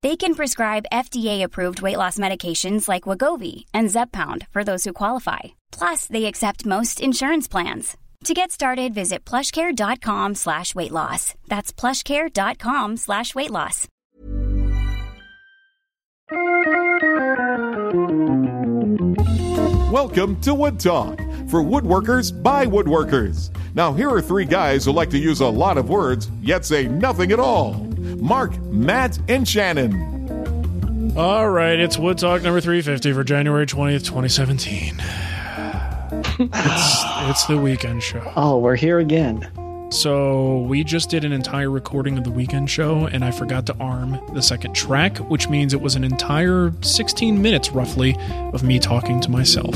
They can prescribe FDA-approved weight loss medications like Wegovy and Zepbound for those who qualify. Plus, they accept most insurance plans. To get started, visit plushcare.com slash weight loss. That's plushcare.com slash weight loss. Welcome to Wood Talk for woodworkers by woodworkers. Now, here are three guys who like to use a lot of words yet say nothing at all Mark, Matt, and Shannon. All right, it's Wood Talk number 350 for January 20th, 2017. it's, it's the weekend show. Oh, we're here again. So, we just did an entire recording of the weekend show, and I forgot to arm the second track, which means it was an entire 16 minutes roughly of me talking to myself.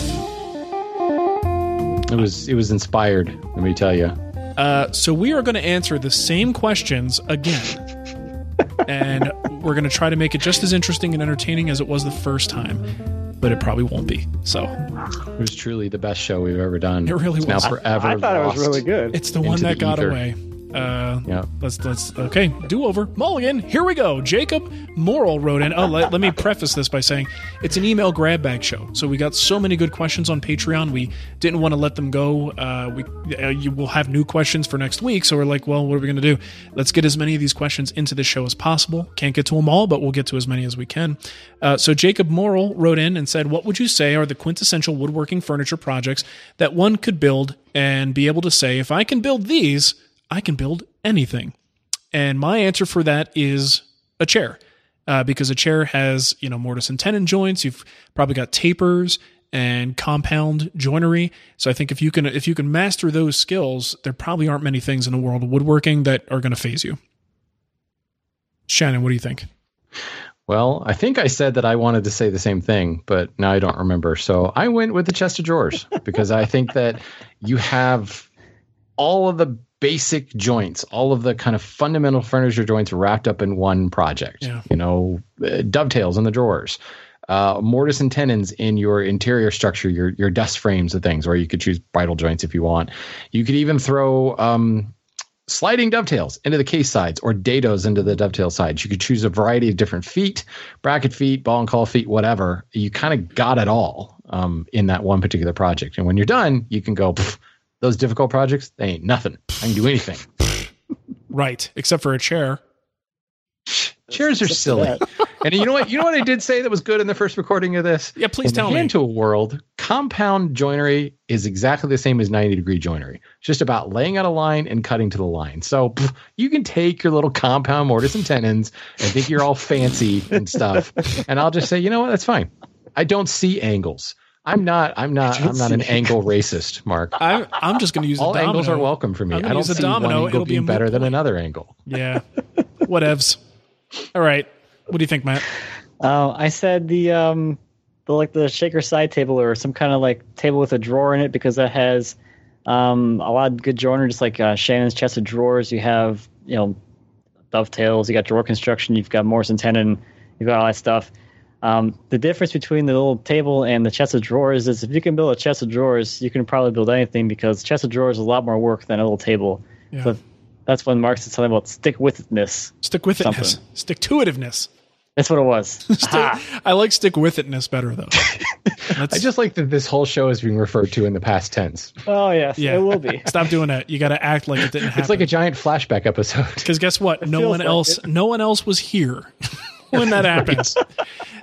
It was it was inspired. Let me tell you. Uh, so, we are going to answer the same questions again. And we're going to try to make it just as interesting and entertaining as it was the first time, but it probably won't be. So, It was truly the best show we've ever done. It really It's Now forever. I thought it was really good. It's the one that the got ether. away. Uh, Yeah. Let's let's okay. Do over. Mulligan. Here we go. Jacob Morrill wrote in. Oh, let, let me preface this by saying it's an email grab bag show. So we got so many good questions on Patreon. We didn't want to let them go. Uh, we uh, you will have new questions for next week. So we're like, well, what are we going to do? Let's get as many of these questions into the show as possible. Can't get to them all, but we'll get to as many as we can. Uh, so Jacob Morrill wrote in and said, "What would you say are the quintessential woodworking furniture projects that one could build and be able to say, if I can build these?" I can build anything. And my answer for that is a chair, uh, because a chair has you know mortise and tenon joints. You've probably got tapers and compound joinery. So I think if you can if you can master those skills, there probably aren't many things in the world of woodworking that are going to faze you. Shannon, what do you think? Well, I think I said that I wanted to say the same thing, but now I don't remember. So I went with the chest of drawers because I think that you have all of the basic joints, all of the kind of fundamental furniture joints wrapped up in one project. Yeah. You know, uh, dovetails in the drawers, uh, mortise and tenons in your interior structure, your your desk frames and things, or you could choose bridle joints if you want. You could even throw um, sliding dovetails into the case sides or dados into the dovetail sides. You could choose a variety of different feet, bracket feet, ball and claw feet, whatever. You kind of got it all um, in that one particular project. And when you're done, you can go, "Pff, those difficult projects, they ain't nothing. I can do anything. Right, except for a chair. Chairs are silly. and you know what? You know what I did say that was good in the first recording of this? Yeah, please in tell the me. Hand tool world, compound joinery is exactly the same as 90 degree joinery. It's just about laying out a line and cutting to the line. So pff, you can take your little compound mortise and tenons and think you're all fancy and stuff. And I'll just say, you know what? That's fine. I don't see angles. I'm not. I'm not. I'm not an angle racist, Mark. I, I'm just going to use All a domino. angles are welcome for me. I'm I gonna don't use a see domino. one angle It'll be being better than another angle. Yeah, whatevs. All right, what do you think, Matt? Uh, I said the um, the like the shaker side table or some kind of like table with a drawer in it because that has um a lot of good joinery, just like uh, Shannon's chest of drawers. You have you know dovetails. You got drawer construction. You've got mortise and tenon. You've got all that stuff. Um, the difference between the little table and the chest of drawers is if you can build a chest of drawers, you can probably build anything because chest of drawers is a lot more work than a little table. Yeah. So That's when Mark said something about stick with itness. Stick with itness. Something. Stick to itiveness. That's what it was. Ha. I like stick with itness better though. I just like that this whole show is being referred to in the past tense. oh yes, yeah. it will be. Stop doing that. You got to act like it didn't happen. It's like a giant flashback episode. Because guess what? No one like else. it. No one else was here when that happens.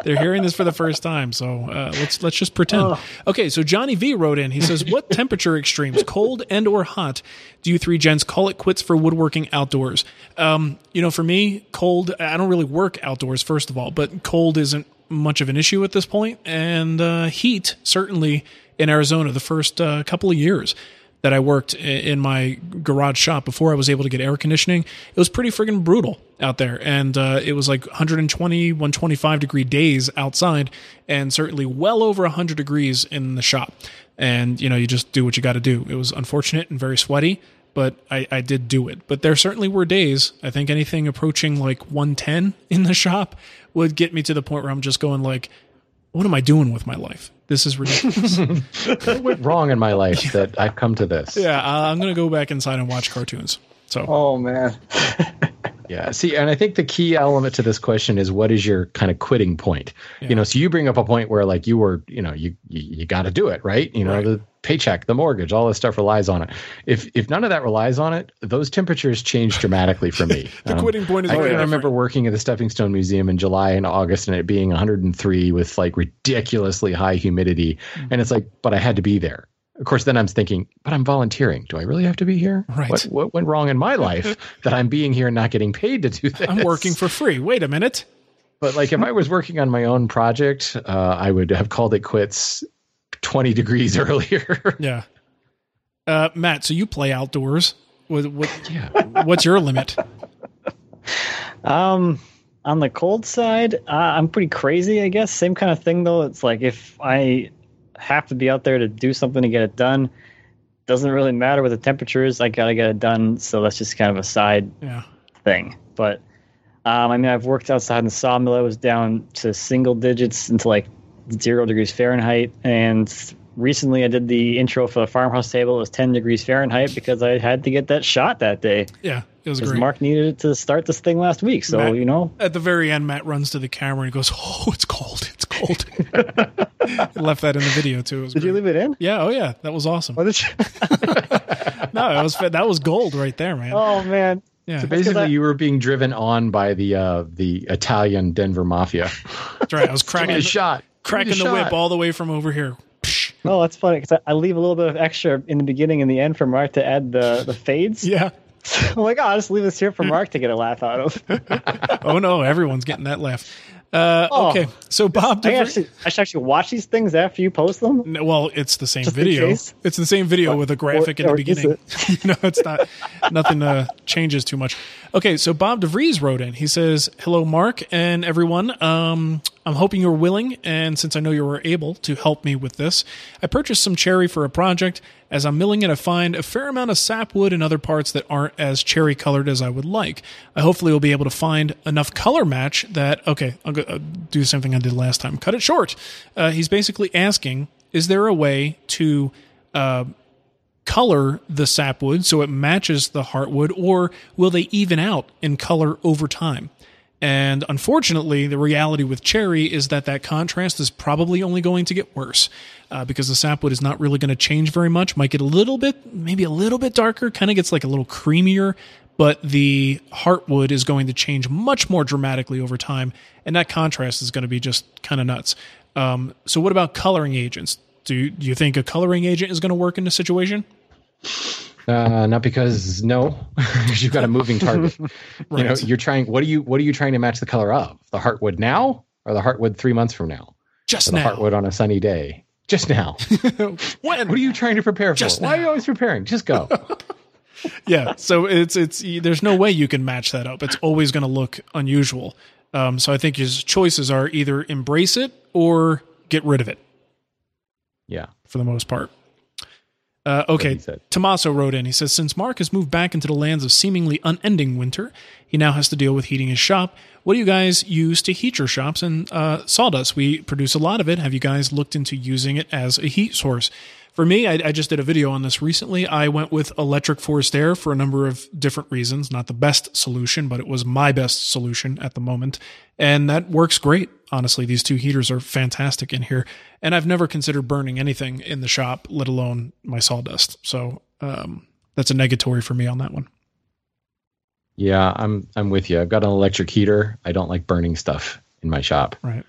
They're hearing this for the first time, so uh, let's let's just pretend. Okay, so Johnny V wrote in. He says, "What temperature extremes, cold and or hot, do you three gents call it quits for woodworking outdoors?" Um, you know, for me, cold. I don't really work outdoors, first of all, but cold isn't much of an issue at this point. point, and uh, heat certainly in Arizona the first uh, couple of years that I worked in my garage shop before I was able to get air conditioning, it was pretty friggin' brutal out there. And uh, it was like 120, 125 degree days outside, and certainly well over 100 degrees in the shop. And, you know, you just do what you got to do. It was unfortunate and very sweaty, but I, I did do it. But there certainly were days, I think anything approaching like 110 in the shop would get me to the point where I'm just going like, what am I doing with my life? This is ridiculous. what went wrong in my life that I've come to this? Yeah, uh, I'm gonna go back inside and watch cartoons. So Oh man. Yeah. See, and I think the key element to this question is what is your kind of quitting point? You know, so you bring up a point where like you were, you know, you you, you got to do it, right? You know, Right. the paycheck, the mortgage, all this stuff relies on it. If if none of that relies on it, those temperatures change dramatically for me. The quitting point is I can remember working at the Stepping Stone Museum in July and August and it being 103 with like ridiculously high humidity. Mm. And it's like, but I had to be there. Of course, then I'm thinking, but I'm volunteering. Do I really have to be here? Right. What, what went wrong in my life that I'm being here and not getting paid to do this? I'm working for free. Wait a minute. But like, if I was working on my own project, uh, I would have called it quits 20 degrees earlier. Yeah. Uh, Matt, so you play outdoors. What, what, yeah. what's your limit? Um, on the cold side, uh, I'm pretty crazy, I guess. Same kind of thing though. It's like if I have to be out there to do something to get it done, doesn't really matter what the temperature is. I gotta get it done. So that's just kind of a side Yeah. thing. But um, I mean, I've worked outside in the sawmill. I was down to single digits into like zero degrees Fahrenheit. And recently I did the intro for the farmhouse table. It was 10 degrees Fahrenheit because I had to get that shot that day. Yeah. It was great. Mark needed it to start this thing last week. So, Matt- you know, At the very end, Matt runs to the camera and goes, "Oh, it's cold! It's cold." Left that in the video too. It was did you leave it in? Yeah. Oh, yeah. That was awesome. What did you? No, that was that was gold right there, man. oh, man. yeah. Basically, I- you were being driven on by the uh, the Italian Denver mafia. That's right. I was Give cracking me a the, shot. Cracking the me whip all the way from over here. Psh. Oh, that's funny because I, I leave a little bit of extra in the beginning and the end for Mark to add the, the fades. Yeah. I'm like, oh, I'll just leave this here for Mark to get a laugh out of. Oh no, everyone's getting that laugh. Uh, Oh. Okay, so Bob, I, actually, I should actually watch these things after you post them. No, Well, it's the same Just video. It's the same video with a graphic in the beginning. you know, it's not nothing uh, changes too much. Okay, so Bob DeVries wrote in. He says, "Hello, Mark and everyone. Um, I'm hoping you're willing, and since I know you were able to help me with this, I purchased some cherry for a project. As I'm milling it, I find a fair amount of sapwood and other parts that aren't as cherry colored as I would like. I hopefully will be able to find enough color match that. Okay, I'll go, uh, do the same thing I did last time. Cut it short. Uh, he's basically asking, is there a way to uh, color the sapwood so it matches the heartwood, or will they even out in color over time? And unfortunately, the reality with cherry is that that contrast is probably only going to get worse uh, because the sapwood is not really going to change very much. Might get a little bit, maybe a little bit darker, kind of gets like a little creamier, but the heartwood is going to change much more dramatically over time, and that contrast is going to be just kind of nuts. Um, so, what about coloring agents? Do you, do you think a coloring agent is going to work in this situation? Uh, not because no, because you've got a moving target. You know, you're trying. What are you? What are you trying to match the color of? The heartwood now, or the heartwood three months from now, Just or the now. heartwood on a sunny day? Just now. When? what are you trying to prepare for? Just Why are you always preparing? Just go. yeah so it's it's there's no way you can match that up it's always going to look unusual um, so i think his choices are either embrace it or get rid of it yeah. for the most part uh, okay. Tommaso wrote in. He says since mark has moved back into the lands of seemingly unending winter he now has to deal with heating his shop. What do you guys use to heat your shops and uh, sawdust? We produce a lot of it. Have you guys looked into using it as a heat source For me, I, I just did a video on this recently. I went with electric forced air for a number of different reasons. Not the best solution, but it was my best solution at the moment. And that works great. Honestly, these two heaters are fantastic in here. And I've never considered burning anything in the shop, let alone my sawdust. So um, that's a negatory for me on that one. Yeah, I'm I'm with you. I've got an electric heater. I don't like burning stuff in my shop. Right.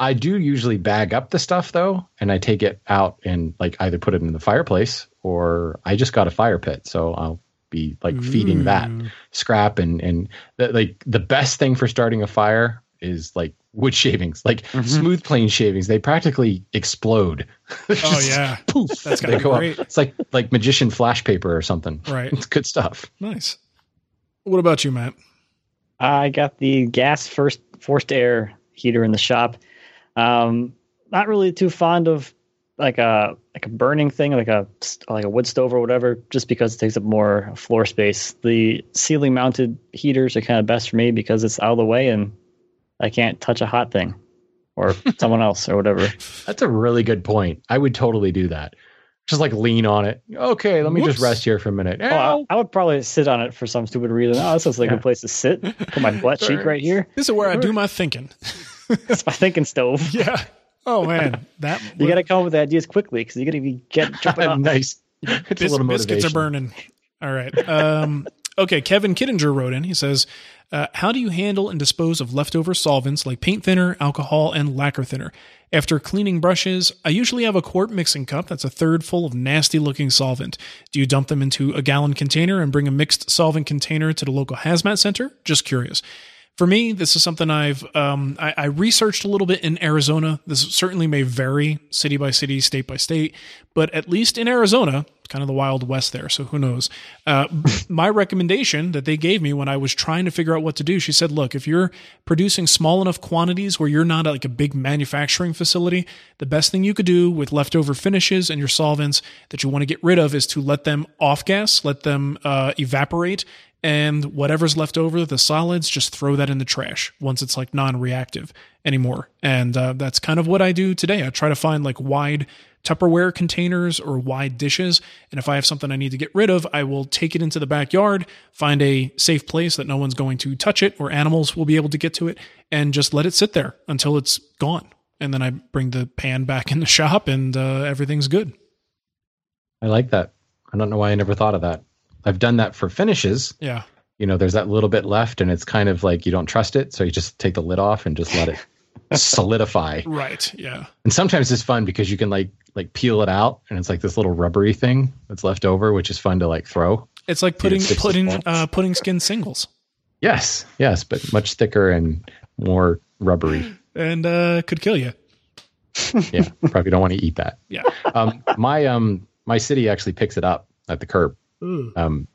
I do usually bag up the stuff though, and I take it out and like either put it in the fireplace or I just got a fire pit, so I'll be like feeding that mm. scrap and and the, like the best thing for starting a fire is like wood shavings, like mm-hmm. smooth plane shavings. They practically explode. Oh yeah, Poof, That's gotta they be go up. great. It's like like magician flash paper or something. Right. It's good stuff. nice. What about you, Matt? I got the gas first forced air heater in the shop. Um, not really too fond of like a like a burning thing, like a like a wood stove or whatever, just because it takes up more floor space. The ceiling mounted heaters are kind of best for me because it's out of the way and I can't touch a hot thing or someone else or whatever. That's a really good point. I would totally do that. Just like lean on it. Okay, let me Whoops. just rest here for a minute. Oh, I, I would probably sit on it for some stupid reason. Oh, this looks like Yeah. a place to sit. Put my butt cheek right here. This is where I do my thinking. It's my thinking stove. Yeah. Oh man, that You got to come up with ideas quickly because you're going to be get jumping up. nice. It's a Bis- little biscuits are burning. All right. Um, okay. Kevin Kittinger wrote in. He says, uh, "How do you handle and dispose of leftover solvents like paint thinner, alcohol, and lacquer thinner? After cleaning brushes, I usually have a quart mixing cup that's a third full of nasty-looking solvent. Do you dump them into a gallon container and bring a mixed solvent container to the local hazmat center? Just curious." For me, this is something I've um, I, I researched a little bit in Arizona. This certainly may vary city by city, state by state, but at least in Arizona, it's kind of the Wild West there. So who knows? Uh, my recommendation that they gave me when I was trying to figure out what to do, she said, "Look, if you're producing small enough quantities where you're not like a big manufacturing facility, the best thing you could do with leftover finishes and your solvents that you want to get rid of is to let them off gas, let them uh, evaporate." And whatever's left over, the solids, just throw that in the trash once it's like non-reactive anymore. And uh, that's kind of what I do today. I try to find like wide Tupperware containers or wide dishes, and if I have something I need to get rid of, I will take it into the backyard, find a safe place that no one's going to touch it or animals will be able to get to it, and just let it sit there until it's gone. And then I bring the pan back in the shop, and uh, everything's good. I like that. I don't know why I never thought of that. I've done that for finishes. Yeah. You know, there's that little bit left, and it's kind of like you don't trust it, so you just take the lid off and just let it solidify. Right. Yeah. And sometimes it's fun because you can like like peel it out, and it's like this little rubbery thing that's left over, which is fun to like throw. It's like putting putting uh, pudding skin singles, Yes, yes, but much thicker and more rubbery. and uh, could kill you. Yeah, probably don't want to eat that. Yeah. Um, my um my city actually picks it up at the curb. Ooh. um,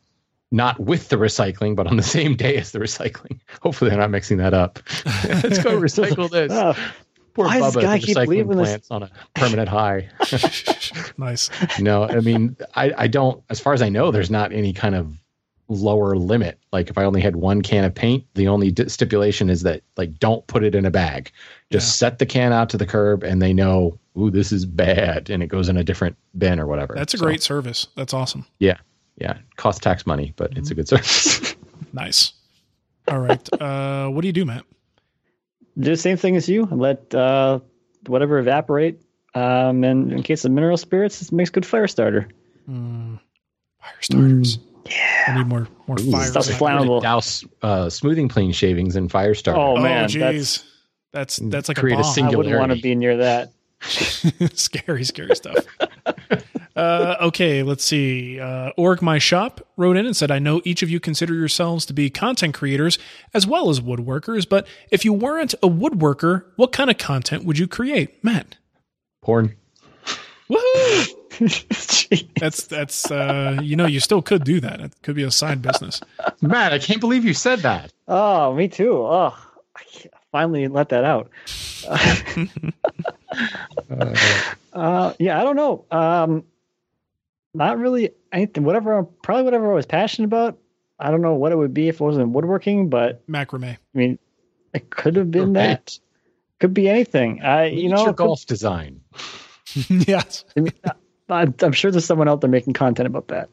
not with the recycling, but on the same day as the recycling. Hopefully, they're not mixing that up. Let's go recycle this. Oh, Poor why Bubba, this guy keep leaving this- plant's on a permanent high. Nice. no, I mean, I, I don't. As far as I know, there's not any kind of lower limit. Like if I only had one can of paint, the only di- stipulation is that like don't put it in a bag. Just set the can out to the curb, and they know, ooh, this is bad, and it goes in a different bin or whatever. That's a So, great service. That's awesome. Yeah, yeah. It costs tax money, but it's a good service. Nice. All right. Uh, what do you do, Matt? do the same thing as you let uh, whatever evaporate. Um, and in case of mineral spirits, it makes good fire starter. Fire starters. Yeah. I need more more fire. Stuff flammable. Douse uh, smoothing plane shavings and fire starter. Oh, Oh, man, jeez. That's that's like create a a bomb. single- I wouldn't want to be near that. scary, scary stuff. uh, okay, let's see. Uh, Org My Shop wrote in and said, I know each of you consider yourselves to be content creators as well as woodworkers, but if you weren't a woodworker, what kind of content would you create? Matt. Porn. Woohoo! That's, that's, uh, you know, you still could do that. It could be a side business. Man, I can't believe you said that. Oh, me too. Oh, I finally let that out. uh, yeah, I don't know. Um, not really anything. Whatever, probably whatever I was passionate about. I don't know what it would be if it wasn't woodworking, but Macrame. I mean, it could have been that. Could be anything. I, you know, your it could- golf design. yes. I mean, I'm, I'm sure there's someone out there making content about that.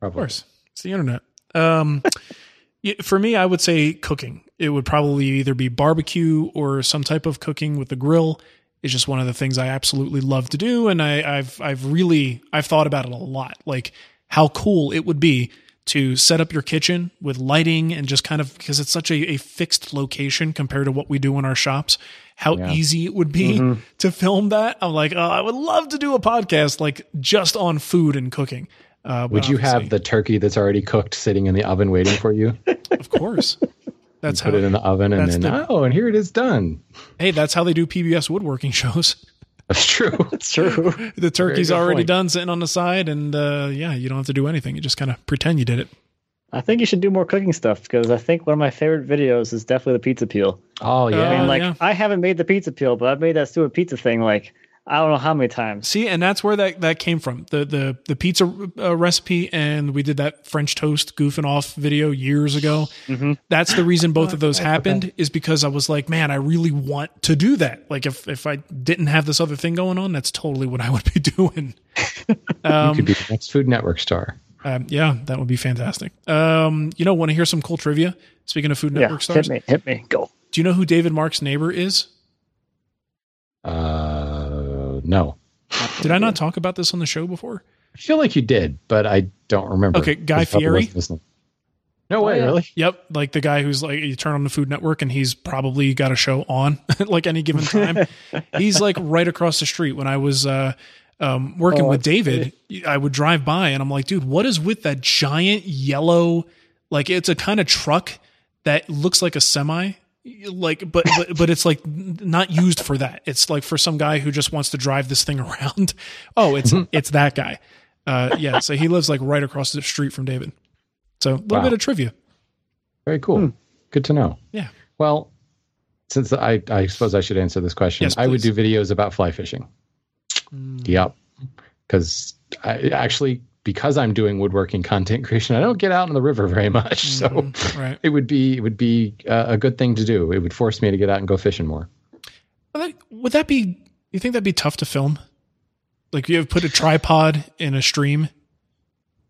Of course, it's the internet. Um, for me, I would say cooking. It would probably either be barbecue or some type of cooking with the grill. It's just one of the things I absolutely love to do, and I, I've I've really I've thought about it a lot. Like how cool it would be to set up your kitchen with lighting and just kind of because it's such a, a fixed location compared to what we do in our shops. How Yeah. easy it would be Mhm. to film that. I'm like, oh, I would love to do a podcast like just on food and cooking. Uh, Would you have the turkey that's already cooked sitting in the oven waiting for you? Of course. That's put how it in the oven and then the- oh, and here it is done. Hey, that's how they do PBS woodworking shows. That's true. It's true. The turkey's already point. done sitting on the side and uh, yeah, you don't have to do anything. You just kind of pretend you did it. I think you should do more cooking stuff because I think one of my favorite videos is definitely the pizza peel. Oh yeah. I mean, like yeah. I haven't made the pizza peel, but I've made that stupid pizza thing like I don't know how many times. See, and that's where that, that came from. The the the pizza uh, recipe and we did that French toast goofing off video years ago. Mm-hmm. That's the reason both of those happened is because I was like, man, I really want to do that. Like if if I didn't have this other thing going on, that's totally what I would be doing. you could be the next Food Network star. Um, yeah, that would be fantastic. Um, you know, want to hear some cool trivia? Speaking of Food Yeah, Network stars, hit me, hit me, go. do you know who David Mark's neighbor is? Uh, no. Did I not talk about this on the show before? I feel like you did, but I don't remember. Okay, Guy Fieri? No way, yeah. really? Yep, like the guy who's like you turn on the Food Network and he's probably got a show on like any given time. he's like right across the street. When I was uh, um, working Oh, with that's David, I would drive by and I'm like, dude, what is with that giant yellow? Like it's a kind of truck that looks like a semi. Like, but but but it's like not used for that. It's like for some guy who just wants to drive this thing around. Oh, it's mm-hmm. it's that guy. Uh, yeah, so he lives like right across the street from David. So a little Wow. bit of trivia. Very cool. Hmm. Good to know. Yeah. Well, since I, I suppose I should answer this question, Yes, I would do videos about fly fishing. Hmm. Yep. Because I actually, because I'm doing woodworking content creation, I don't get out in the river very much. So Mhm, right. it would be it would be uh, a good thing to do. It would force me to get out and go fishing more. Would that be? You think that'd be tough to film? Like you have put a tripod in a stream.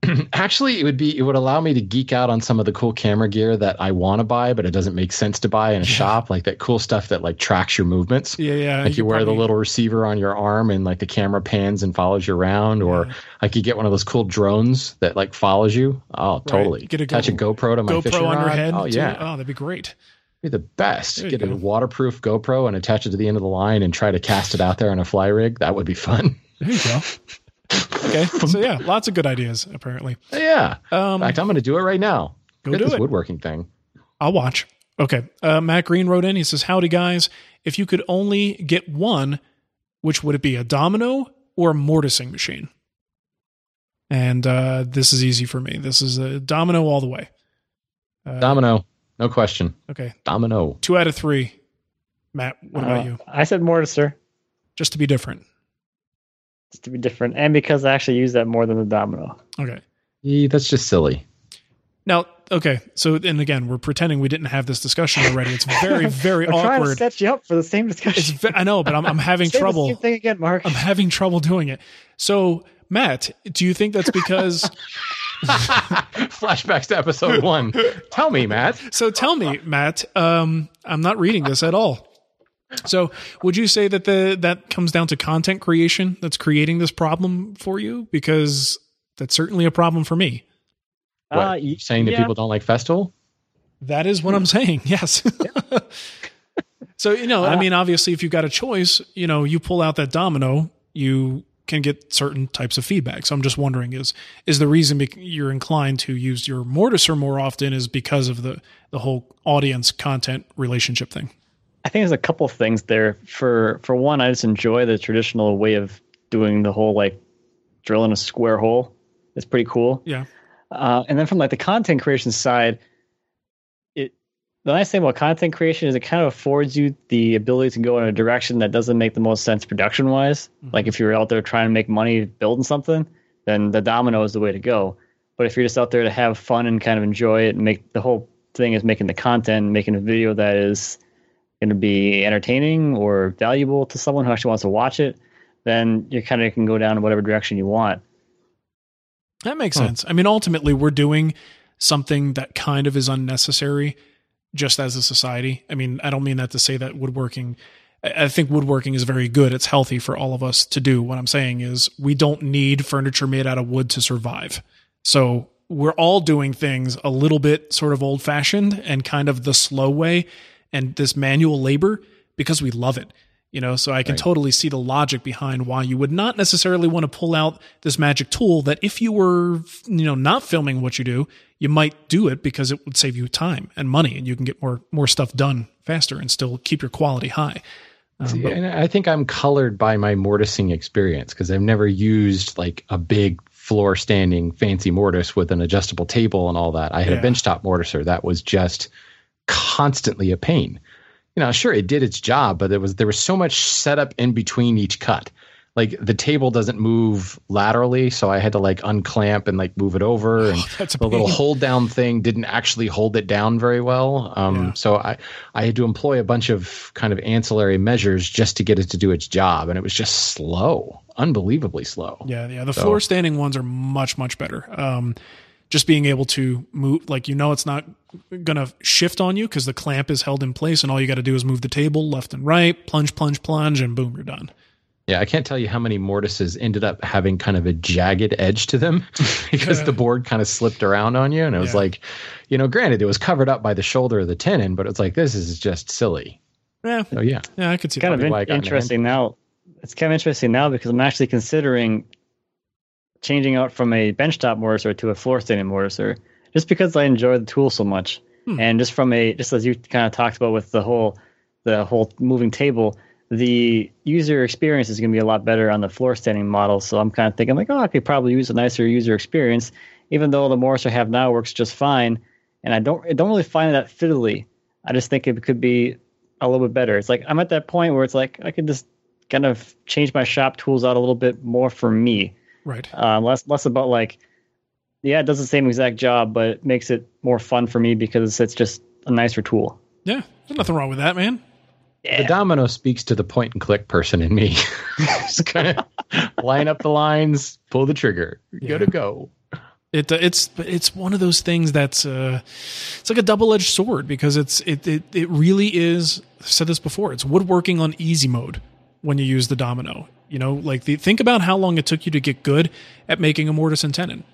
Actually, it would be it would allow me to geek out on some of the cool camera gear that I want to buy, but it doesn't make sense to buy in a shop. Like that cool stuff that like tracks your movements. Yeah, yeah. like you, wear probably- the little receiver on your arm and like the camera pans and follows you around or like you get one of those cool drones that like follows you oh totally Get a attach a gopro to my GoPro fishing on your rod. head. oh too. yeah Oh, that'd be great. be the best There you get a go. waterproof gopro and attach it to the end of the line and try to cast it out there on a fly rig that would be fun There you go. okay. So yeah, lots of good ideas apparently. yeah Um, in fact i'm going to do it right now Go Get do this it. woodworking thing I'll watch. Okay. Uh, Matt Green wrote in. He says, "Howdy guys. If you could only get one, which would it be? A domino or a mortising machine?" And uh, this is easy for me. This is a domino all the way. Uh, domino no question Okay. domino Two out of three. Matt, what about Uh, you? I said mortiser Just to be different. Just to be different, and because I actually use that more than the domino. Okay. Eh, that's just silly Now, okay. So, and again, we're pretending we didn't have this discussion already. It's very, very I'm trying to awkward. set you up for the same discussion. It's ve- I know, but I'm, I'm having Say the trouble. same thing again, Mark. I'm having trouble doing it. So, Matt, do you think that's because? flashbacks to episode one tell me matt so tell me, Matt. Um, I'm not reading this at all. So, would you say that the that comes down to content creation that's creating this problem for you? Because that's certainly a problem for me. what, Uh, you saying that yeah. people don't like Festool That is what I'm saying. Yes. so, you know, I Uh, mean, obviously, if you've got a choice, you know, you pull out that domino, you can get certain types of feedback. So I'm just wondering is is the reason you're inclined to use your mortiser more often is because of the the whole audience content relationship thing? I think there's a couple things there. For for one, I just enjoy the traditional way of doing the whole like drilling a square hole. It's pretty cool. Yeah. Uh, and then from like the content creation side, it the nice thing about content creation is it kind of affords you the ability to go in a direction that doesn't make the most sense production wise. Like if you're out there trying to make money building something, then the domino is the way to go. But if you're just out there to have fun and kind of enjoy it and make the whole thing is making the content, making a video that is going to be entertaining or valuable to someone who actually wants to watch it, then you kind of can go down in whatever direction you want. That makes sense. I mean, ultimately, we're doing something that kind of is unnecessary just as a society. I mean, I don't mean that to say that woodworking, I I think woodworking is very good. It's healthy for all of us to do. What I'm saying is, we don't need furniture made out of wood to survive. So we're all doing things a little bit sort of old fashioned and kind of the slow way and this manual labor because we love it. You know, so I can Right. totally see the logic behind why you would not necessarily want to pull out this magic tool that if you were, you know, not filming what you do, you might do it because it would save you time and money and you can get more more stuff done faster and still keep your quality high. Um, See, but- and I think I'm colored by my mortising experience because I've never used like a big floor standing fancy mortise with an adjustable table and all that. I had Yeah. a benchtop mortiser that was just constantly a pain. You know, sure it did its job, but there was there was so much setup in between each cut. Like the table doesn't move laterally, so I had to like unclamp and like move it over, and that's a the little hold down thing didn't actually hold it down very well. Um, Yeah. So I I had to employ a bunch of kind of ancillary measures just to get it to do its job, and it was just slow, unbelievably slow. Yeah, yeah. The So- floor standing ones are much, much better. Um, just being able to move, like you know, it's not gonna shift on you because the clamp is held in place, and all you got to do is move the table left and right, plunge, plunge, plunge, and boom, you're done. Yeah, I can't tell you how many mortises ended up having kind of a jagged edge to them because the board kind of slipped around on you. And it was Yeah. like, you know, granted, it was covered up by the shoulder of the tenon, but it's like, this is just silly. Yeah, So, yeah. yeah, I could see kind of why I in- interesting now. It's kind of interesting now because I'm actually considering changing out from a benchtop mortiser to a floor standing mortiser, just because I enjoy the tool so much, Hmm. and just from a just as you kind of talked about with the whole the whole moving table, the user experience is going to be a lot better on the floor standing model. So I'm kind of thinking like, oh, I could probably use a nicer user experience, even though the mortiser I have now works just fine, and I don't I don't really find it that fiddly. I just think it could be a little bit better. It's like I'm at that point where it's like I could just kind of change my shop tools out a little bit more for me. Right. Uh, less less about like, yeah, it does the same exact job, but it makes it more fun for me because it's just a nicer tool. Yeah, there's nothing wrong with that, man. The domino speaks to the point and click person in me. Just kind of line up the lines, pull the trigger, go to go. It uh, it's it's one of those things that's uh, it's like a double edged sword because it's it, it it really is. I've said this before. It's woodworking on easy mode when you use the domino. You know, like the, think about how long it took you to get good at making a mortise and tenon,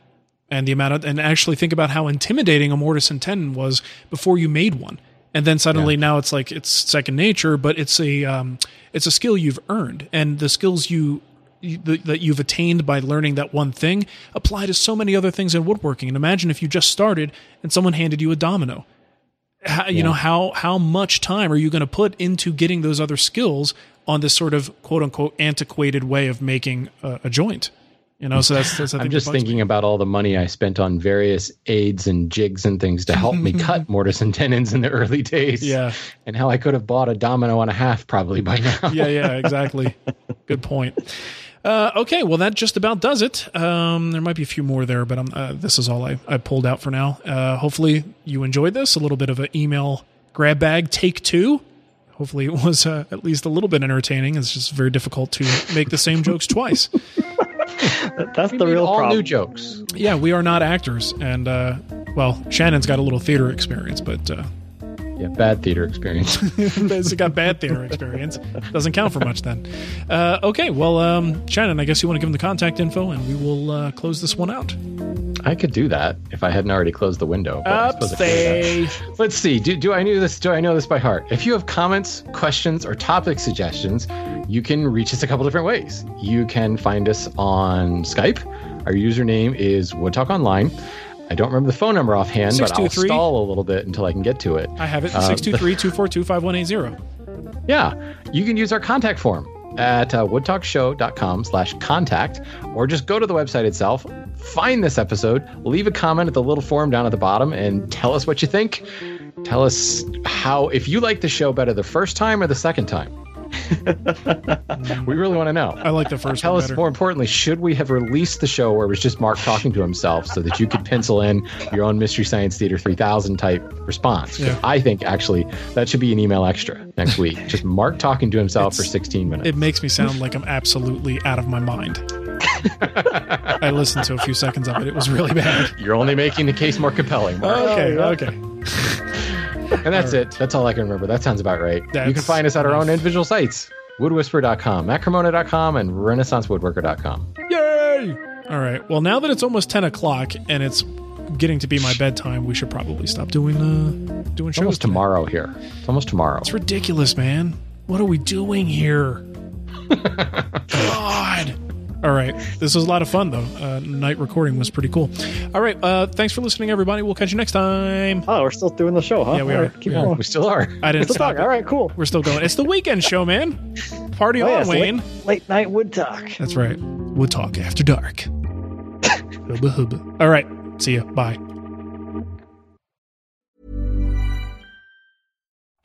and the amount of and actually think about how intimidating a mortise and tenon was before you made one. And then suddenly now it's like it's second nature, but it's a um, it's a skill you've earned, and the skills you that you've attained by learning that one thing apply to so many other things in woodworking. And imagine if you just started and someone handed you a domino. How, you know how how much time are you going to put into getting those other skills on this sort of quote unquote antiquated way of making a, a joint? You know, so that's, that's I'm just bugs me. thinking about all the money I spent on various aids and jigs and things to help me cut mortise and tenons in the early days. Yeah. And how I could have bought a domino and a half probably by now. yeah, yeah, exactly. Good point. Uh, okay, well, that just about does it. Um, there might be a few more there, but uh, this is all I, I pulled out for now. Uh, hopefully, you enjoyed this. A little bit of an email grab bag take two. Hopefully, it was uh, at least a little bit entertaining. It's just very difficult to make the same jokes twice. That- That's We the made real all problem. new jokes. Yeah, we are not actors, and uh, well, Shannon's got a little theater experience, but uh, Yeah, bad theater experience. He's got bad theater experience. Doesn't count for much then. Uh, okay, well, um, Shannon, I guess you want to give him the contact info, and we will uh, close this one out. I could do that if I hadn't already closed the window. but I suppose I could do that. Upsay. Let's see. Do, do I know this? Do I know this by heart? If you have comments, questions, or topic suggestions, you can reach us a couple different ways. You can find us on Skype. Our username is Wood Talk Online. I don't remember the phone number offhand, but I'll 623. stall a little bit until I can get to it. I have it Uh, 623 242 5180. Yeah, you can use our contact form at uh, woodtalkshow.com slash contact, or just go to the website itself, find this episode, leave a comment at the little form down at the bottom, and tell us what you think. Tell us how, if you like the show better the first time or the second time. Mm. we really want to know. I like the first Tell one us better. more importantly, should we have released the show where it was just Mark talking to himself so that you could pencil in your own Mystery Science Theater 3000 type response? Yeah. I think actually that should be an email extra next week. just Mark talking to himself for 16 minutes. It makes me sound like I'm absolutely out of my mind. I listened to a few seconds of it. It was really bad. You're only making the case more compelling. Mark. Okay, oh, okay. And that's it. That's all I can remember. That sounds about right. you can find us at our own individual sites woodwhisper.com, mattcremona.com, and renaissancewoodworker.com. Yay! All right. Well, now that it's almost 10 o'clock and it's getting to be my bedtime, we should probably stop doing uh doing It's shows almost today. tomorrow here. It's almost tomorrow. It's ridiculous, man. What are we doing here? God. All right. This was a lot of fun, though. Uh, night recording was pretty cool. All right. Uh, thanks for listening, everybody. We'll catch you next time. Oh, we're still doing the show, huh? Yeah, we All are. right, keep We are. going. We still are. I didn't stop. All right, cool. We're still going. It's the weekend show, man. Party Oh, on, yeah, it's Wayne. late, late night wood talk. That's right. We'll talk after dark. hubba hubba. All right. See you. Bye.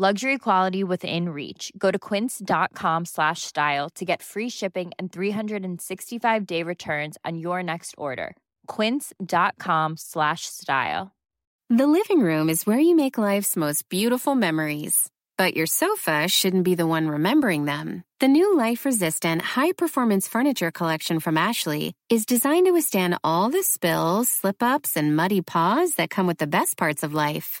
Luxury quality within reach. Go to quince.com slash style to get free shipping and 365 day returns on your next order. Quince.com slash style. The living room is where you make life's most beautiful memories. But your sofa shouldn't be the one remembering them. The new life resistant, high performance furniture collection from Ashley is designed to withstand all the spills, slip ups, and muddy paws that come with the best parts of life.